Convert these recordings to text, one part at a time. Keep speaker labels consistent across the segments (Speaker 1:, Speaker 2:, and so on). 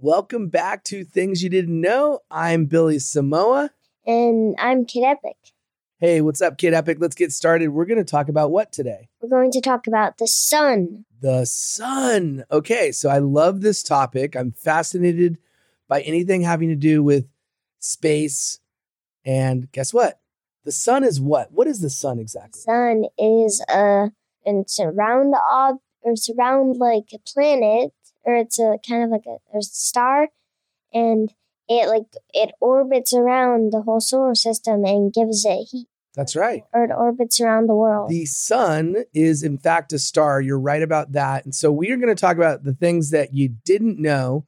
Speaker 1: Welcome back to Things You Didn't Know. I'm Billy Samoa.
Speaker 2: And I'm Kid Epic.
Speaker 1: Hey, what's up, Kid Epic? Let's get started. We're going to talk about what today?
Speaker 2: We're going to talk about the sun.
Speaker 1: The sun. Okay, so I love this topic. I'm fascinated by anything having to do with space. And guess what? The sun is what? What is the sun exactly?
Speaker 2: The Sun is a and it's a round ob or it's around like a planet or it's a kind of like a, a star and it like it orbits around the whole solar system and gives it heat.
Speaker 1: That's right.
Speaker 2: Or it orbits around the world.
Speaker 1: The sun is, in fact, a star. You're right about that. And so we are going to talk about the things that you didn't know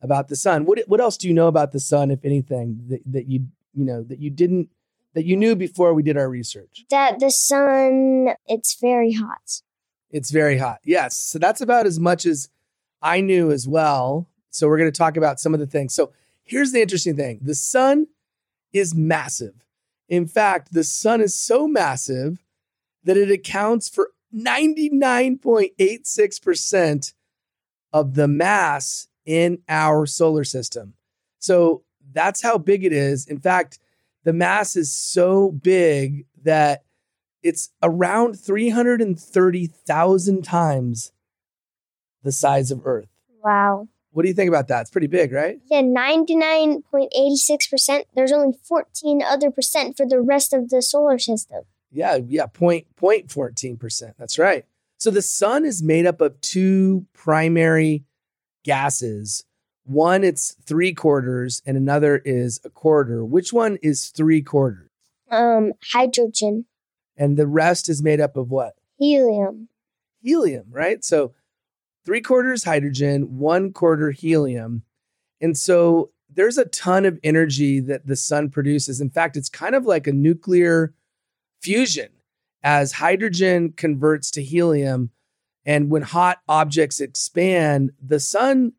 Speaker 1: about the sun. What what else do you know about the sun, if anything, that, that you you know that you didn't that you knew before we did our research?
Speaker 2: That the sun it's very hot.
Speaker 1: It's very hot. Yes. So that's about as much as I knew as well. So we're going to talk about some of the things. So here's the interesting thing. The sun is massive. In fact, the sun is so massive that it accounts for 99.86% of the mass in our solar system. So that's how big it is. In fact, the mass is so big that it's around 330,000 times the size of Earth.
Speaker 2: Wow.
Speaker 1: What do you think about that? It's pretty big, right?
Speaker 2: Yeah, 99.86%. There's only 14 other percent for the rest of the solar system.
Speaker 1: Yeah, yeah, point point 14%. That's right. So the sun is made up of two primary gases. One it's three quarters and another is a quarter. Which one is three quarters?
Speaker 2: Um, hydrogen.
Speaker 1: And the rest is made up of what?
Speaker 2: Helium.
Speaker 1: Helium, right? So three quarters hydrogen, one quarter helium. And so there's a ton of energy that the sun produces. In fact, it's kind of like a nuclear fusion as hydrogen converts to helium. And when hot objects expand, the sun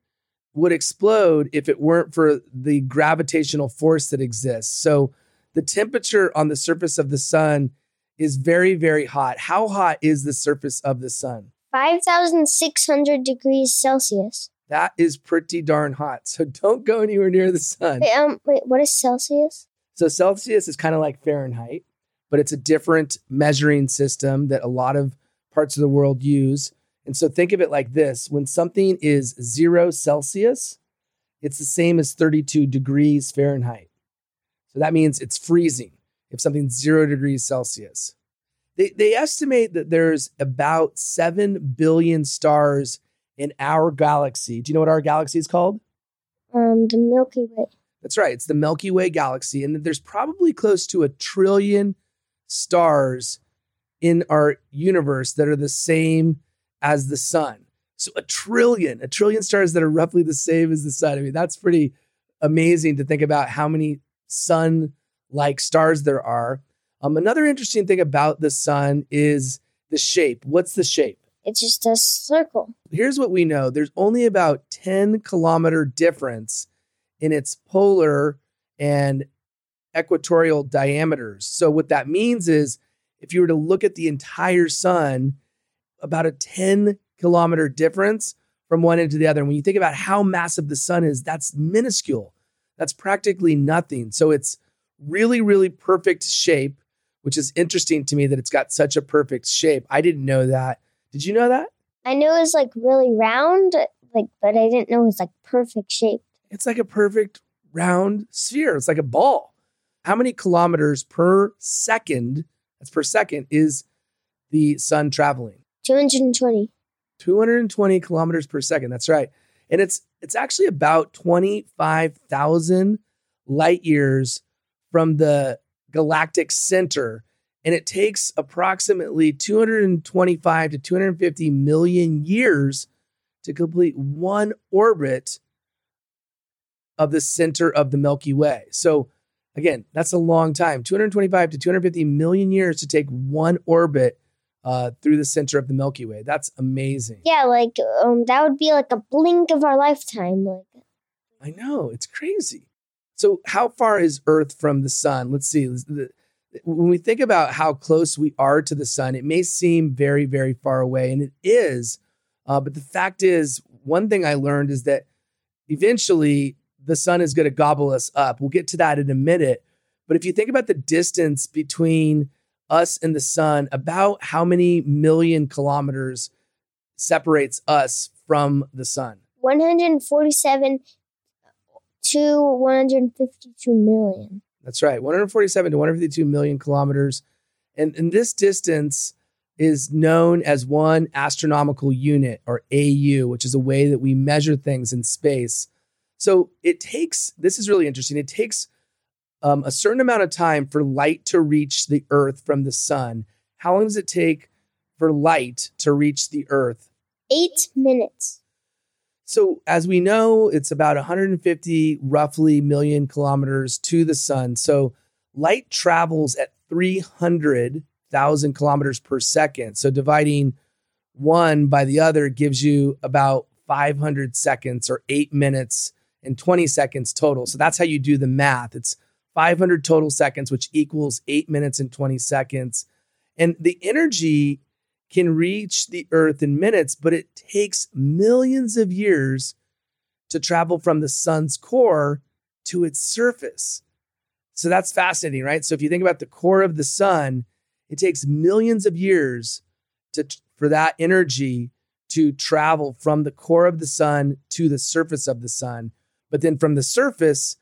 Speaker 1: would explode if it weren't for the gravitational force that exists. So the temperature on the surface of the sun is very, very hot. How hot is the surface of the sun?
Speaker 2: 5,600 degrees Celsius.
Speaker 1: That is pretty darn hot. So don't go anywhere near the sun.
Speaker 2: Wait, um, wait, what is Celsius?
Speaker 1: So Celsius is kind of like Fahrenheit, but it's a different measuring system that a lot of parts of the world use. And so think of it like this when something is zero Celsius, it's the same as 32 degrees Fahrenheit. So that means it's freezing if something's zero degrees Celsius. They, they estimate that there's about 7 billion stars in our galaxy. Do you know what our galaxy is called?
Speaker 2: Um, the Milky Way.
Speaker 1: That's right. It's the Milky Way galaxy. And there's probably close to a trillion stars in our universe that are the same as the sun. So a trillion, a trillion stars that are roughly the same as the sun. I mean, that's pretty amazing to think about how many sun like stars there are. Um, another interesting thing about the sun is the shape. What's the shape?
Speaker 2: It's just a circle.
Speaker 1: Here's what we know there's only about 10 kilometer difference in its polar and equatorial diameters. So, what that means is if you were to look at the entire sun, about a 10 kilometer difference from one end to the other. And when you think about how massive the sun is, that's minuscule. That's practically nothing. So, it's really, really perfect shape, which is interesting to me that it's got such a perfect shape. I didn't know that. Did you know that?
Speaker 2: I knew it was like really round, like, but I didn't know it was like perfect shape.
Speaker 1: It's like a perfect round sphere. It's like a ball. How many kilometers per second, that's per second, is the sun traveling?
Speaker 2: 220.
Speaker 1: 220 kilometers per second. That's right. And it's it's actually about 25,000 light years from the galactic center and it takes approximately 225 to 250 million years to complete one orbit of the center of the Milky Way. So, again, that's a long time 225 to 250 million years to take one orbit uh, through the center of the Milky Way. That's amazing.
Speaker 2: Yeah, like um, that would be like a blink of our lifetime. Like,
Speaker 1: I know, it's crazy. So, how far is Earth from the sun? Let's see when we think about how close we are to the sun, it may seem very, very far away, and it is. Uh, but the fact is, one thing I learned is that eventually the sun is going to gobble us up. We'll get to that in a minute. But if you think about the distance between us and the sun, about how many million kilometers separates us from the sun?
Speaker 2: 147 to 152 million.
Speaker 1: That's right, 147 to 152 million kilometers. And, and this distance is known as one astronomical unit or AU, which is a way that we measure things in space. So it takes, this is really interesting, it takes um, a certain amount of time for light to reach the Earth from the sun. How long does it take for light to reach the Earth?
Speaker 2: Eight minutes.
Speaker 1: So, as we know, it's about 150 roughly million kilometers to the sun. So, light travels at 300,000 kilometers per second. So, dividing one by the other gives you about 500 seconds or eight minutes and 20 seconds total. So, that's how you do the math. It's 500 total seconds, which equals eight minutes and 20 seconds. And the energy can reach the earth in minutes, but it takes millions of years to travel from the sun's core to its surface. So that's fascinating, right? So if you think about the core of the sun, it takes millions of years to for that energy to travel from the core of the sun to the surface of the sun. But then from the surface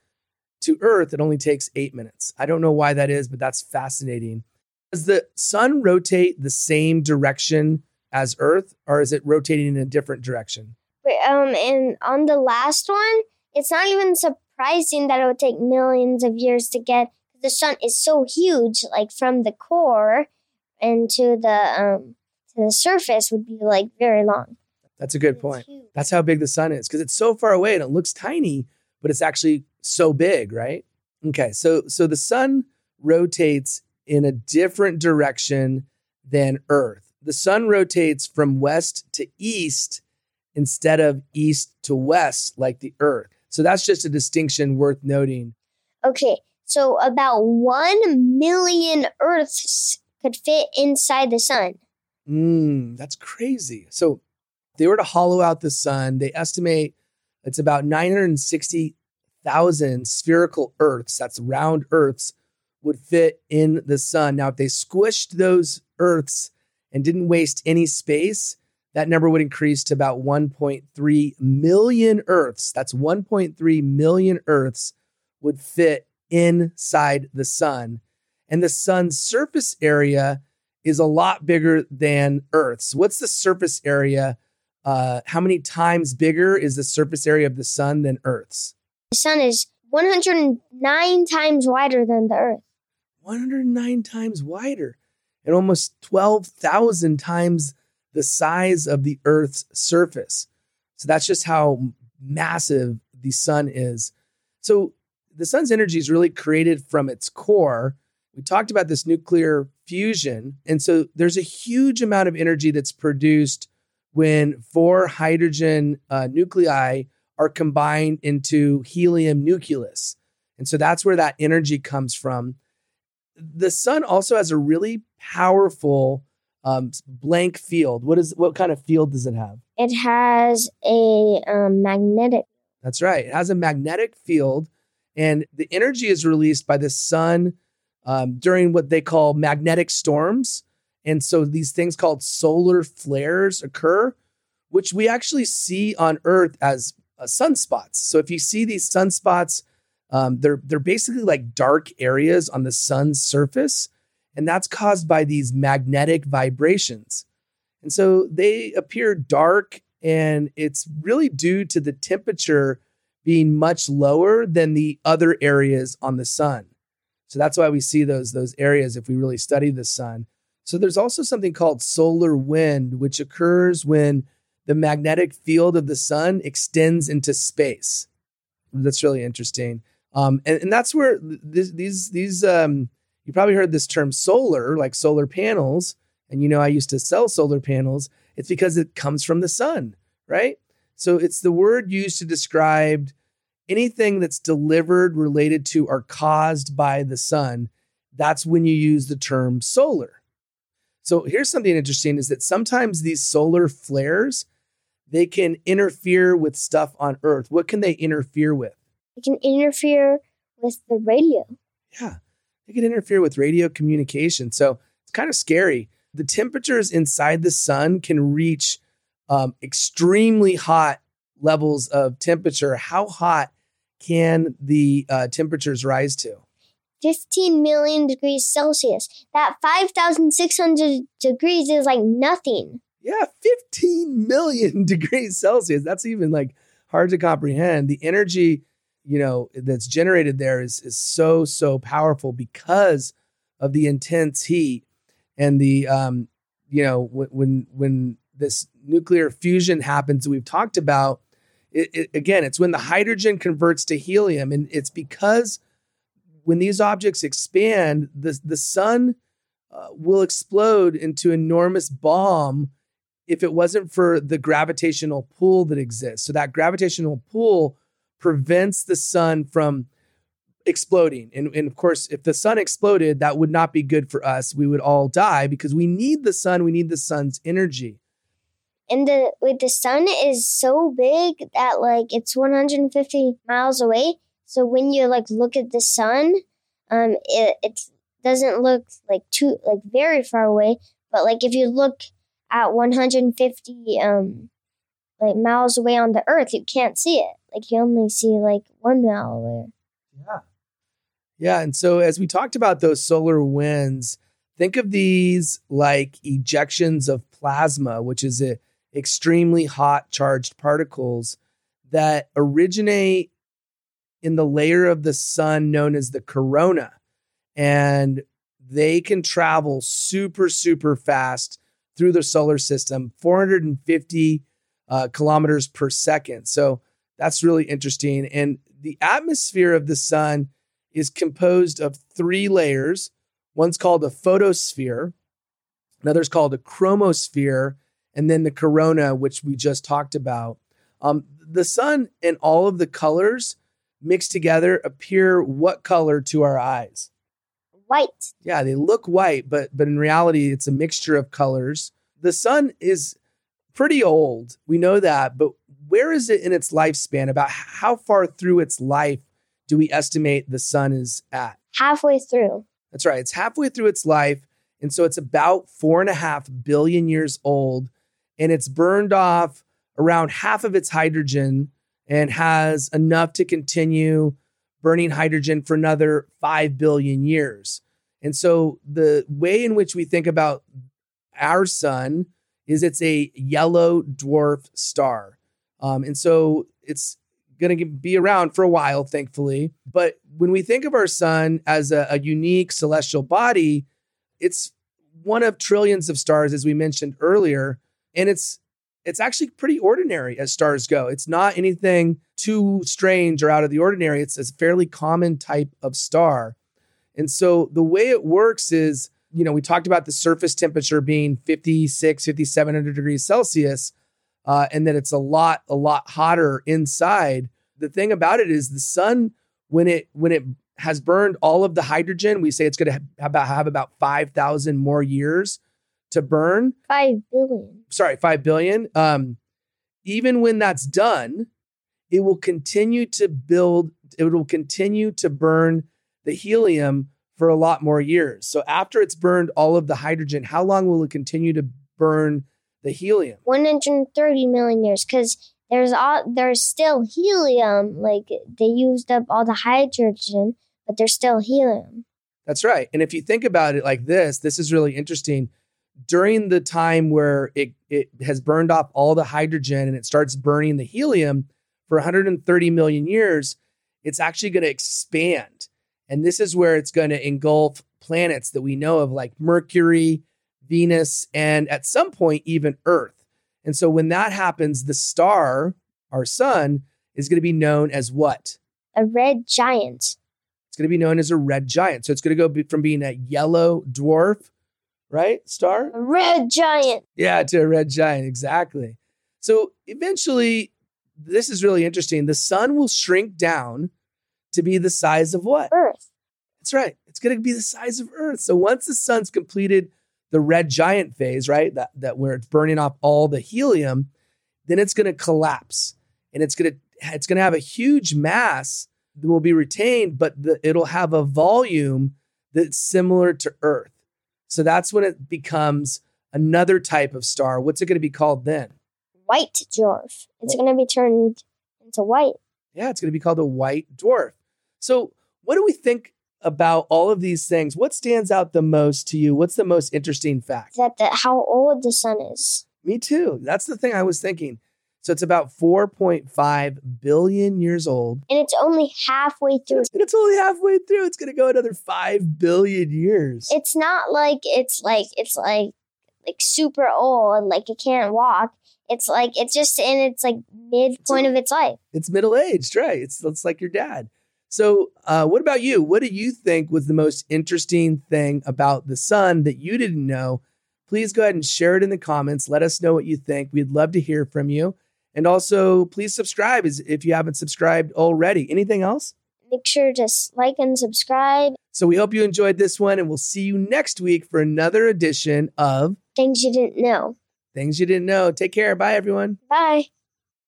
Speaker 1: to earth, it only takes 8 minutes. I don't know why that is, but that's fascinating. Does the sun rotate the same direction as Earth, or is it rotating in a different direction?
Speaker 2: But, um, and on the last one, it's not even surprising that it would take millions of years to get. The sun is so huge, like from the core and to the um to the surface would be like very long.
Speaker 1: That's a good point. That's how big the sun is because it's so far away and it looks tiny, but it's actually so big, right? Okay, so so the sun rotates in a different direction than Earth. The sun rotates from west to east instead of east to west like the Earth. So that's just a distinction worth noting.
Speaker 2: Okay, so about one million Earths could fit inside the sun.
Speaker 1: Mm, that's crazy. So if they were to hollow out the sun, they estimate it's about 960,000 spherical Earths, that's round Earths, would fit in the sun. Now, if they squished those Earths and didn't waste any space, that number would increase to about 1.3 million Earths. That's 1.3 million Earths would fit inside the sun. And the sun's surface area is a lot bigger than Earth's. What's the surface area? Uh, how many times bigger is the surface area of the sun than Earth's?
Speaker 2: The sun is 109 times wider than the Earth.
Speaker 1: 109 times wider and almost 12,000 times the size of the Earth's surface. So that's just how massive the sun is. So the sun's energy is really created from its core. We talked about this nuclear fusion. And so there's a huge amount of energy that's produced when four hydrogen uh, nuclei are combined into helium nucleus. And so that's where that energy comes from. The sun also has a really powerful um, blank field. What is what kind of field does it have?
Speaker 2: It has a um, magnetic.
Speaker 1: That's right. It has a magnetic field, and the energy is released by the sun um, during what they call magnetic storms. And so these things called solar flares occur, which we actually see on Earth as uh, sunspots. So if you see these sunspots, um, they're they're basically like dark areas on the sun's surface, and that's caused by these magnetic vibrations. And so they appear dark, and it's really due to the temperature being much lower than the other areas on the sun. So that's why we see those those areas if we really study the sun. So there's also something called solar wind, which occurs when the magnetic field of the sun extends into space. That's really interesting. Um, and, and that's where th- these these um, you probably heard this term solar, like solar panels. And you know, I used to sell solar panels. It's because it comes from the sun, right? So it's the word used to describe anything that's delivered, related to, or caused by the sun. That's when you use the term solar. So here's something interesting is that sometimes these solar flares, they can interfere with stuff on Earth. What can they interfere with?
Speaker 2: It can interfere with the radio.
Speaker 1: Yeah, it can interfere with radio communication. So it's kind of scary. The temperatures inside the sun can reach um, extremely hot levels of temperature. How hot can the uh, temperatures rise to?
Speaker 2: 15 million degrees Celsius. That 5,600 degrees is like nothing.
Speaker 1: Yeah, 15 million degrees Celsius. That's even like hard to comprehend. The energy, you know, that's generated there is is so so powerful because of the intense heat and the um, you know, when when when this nuclear fusion happens we've talked about, it, it, again, it's when the hydrogen converts to helium and it's because when these objects expand, the the sun uh, will explode into enormous bomb if it wasn't for the gravitational pull that exists. So that gravitational pull prevents the sun from exploding. And, and of course, if the sun exploded, that would not be good for us. We would all die because we need the sun, we need the sun's energy.
Speaker 2: And the the sun is so big that like it's 150 miles away. So when you like look at the sun, um, it it doesn't look like too like very far away. But like if you look at 150 um like miles away on the earth you can't see it. Like you only see like one mile away.
Speaker 1: Yeah. Yeah and so as we talked about those solar winds think of these like ejections of plasma which is a extremely hot charged particles that originate in the layer of the sun known as the corona. And they can travel super super fast through the solar system, 450 uh, kilometers per second. So that's really interesting. And the atmosphere of the sun is composed of three layers. One's called a photosphere, another's called a chromosphere, and then the corona, which we just talked about. Um, the sun and all of the colors mixed together appear what color to our eyes?
Speaker 2: white.
Speaker 1: Yeah, they look white, but but in reality, it's a mixture of colors. The sun is pretty old. We know that, but where is it in its lifespan? About how far through its life do we estimate the sun is at?
Speaker 2: Halfway through.
Speaker 1: That's right. It's halfway through its life. And so it's about four and a half billion years old. And it's burned off around half of its hydrogen and has enough to continue burning hydrogen for another 5 billion years. And so the way in which we think about our sun is it's a yellow dwarf star. Um, and so it's going to be around for a while, thankfully. But when we think of our sun as a, a unique celestial body, it's one of trillions of stars, as we mentioned earlier. And it's it's actually pretty ordinary as stars go. It's not anything too strange or out of the ordinary. It's a fairly common type of star. And so the way it works is, you know, we talked about the surface temperature being 56, 5700 degrees Celsius, uh, and that it's a lot, a lot hotter inside. The thing about it is the sun, when it when it has burned all of the hydrogen, we say it's going to have about have about 5,000 more years to burn.
Speaker 2: Five billion.
Speaker 1: Sorry, five billion. Um, even when that's done, it will continue to build, it will continue to burn the helium for a lot more years. So after it's burned all of the hydrogen, how long will it continue to burn the helium?
Speaker 2: 130 million years because there's all there's still helium like they used up all the hydrogen but there's still helium
Speaker 1: that's right and if you think about it like this this is really interesting during the time where it, it has burned off all the hydrogen and it starts burning the helium for 130 million years, it's actually going to expand. And this is where it's going to engulf planets that we know of, like Mercury, Venus, and at some point, even Earth. And so when that happens, the star, our sun, is going to be known as what?
Speaker 2: A red giant.
Speaker 1: It's going to be known as a red giant. So it's going to go from being a yellow dwarf right? Star?
Speaker 2: A red giant.
Speaker 1: Yeah, to a red giant, exactly. So eventually, this is really interesting. The sun will shrink down to be the size of what?
Speaker 2: Earth.
Speaker 1: That's right. It's going to be the size of Earth. So once the sun's completed the red giant phase, right? That that where it's burning off all the helium, then it's going to collapse and it's going to it's going to have a huge mass that will be retained, but the, it'll have a volume that's similar to Earth. So that's when it becomes another type of star. What's it going to be called then?
Speaker 2: White dwarf. It's going to be turned into white.
Speaker 1: Yeah, it's going to be called a white dwarf. So, what do we think about all of these things? What stands out the most to you? What's the most interesting fact?
Speaker 2: That the, how old the sun is.
Speaker 1: Me too. That's the thing I was thinking. So it's about 4.5 billion years old.
Speaker 2: And it's only halfway through.
Speaker 1: And it's only halfway through. It's going to go another 5 billion years.
Speaker 2: It's not like it's like it's like like super old, like it can't walk. It's like it's just in its like midpoint of its life.
Speaker 1: It's middle aged, right? It's it's like your dad. So, uh, what about you? What do you think was the most interesting thing about the sun that you didn't know? Please go ahead and share it in the comments. Let us know what you think. We'd love to hear from you. And also, please subscribe if you haven't subscribed already. Anything else?
Speaker 2: Make sure to like and subscribe.
Speaker 1: So, we hope you enjoyed this one, and we'll see you next week for another edition of
Speaker 2: Things You Didn't Know.
Speaker 1: Things You Didn't Know. Take care. Bye, everyone.
Speaker 2: Bye.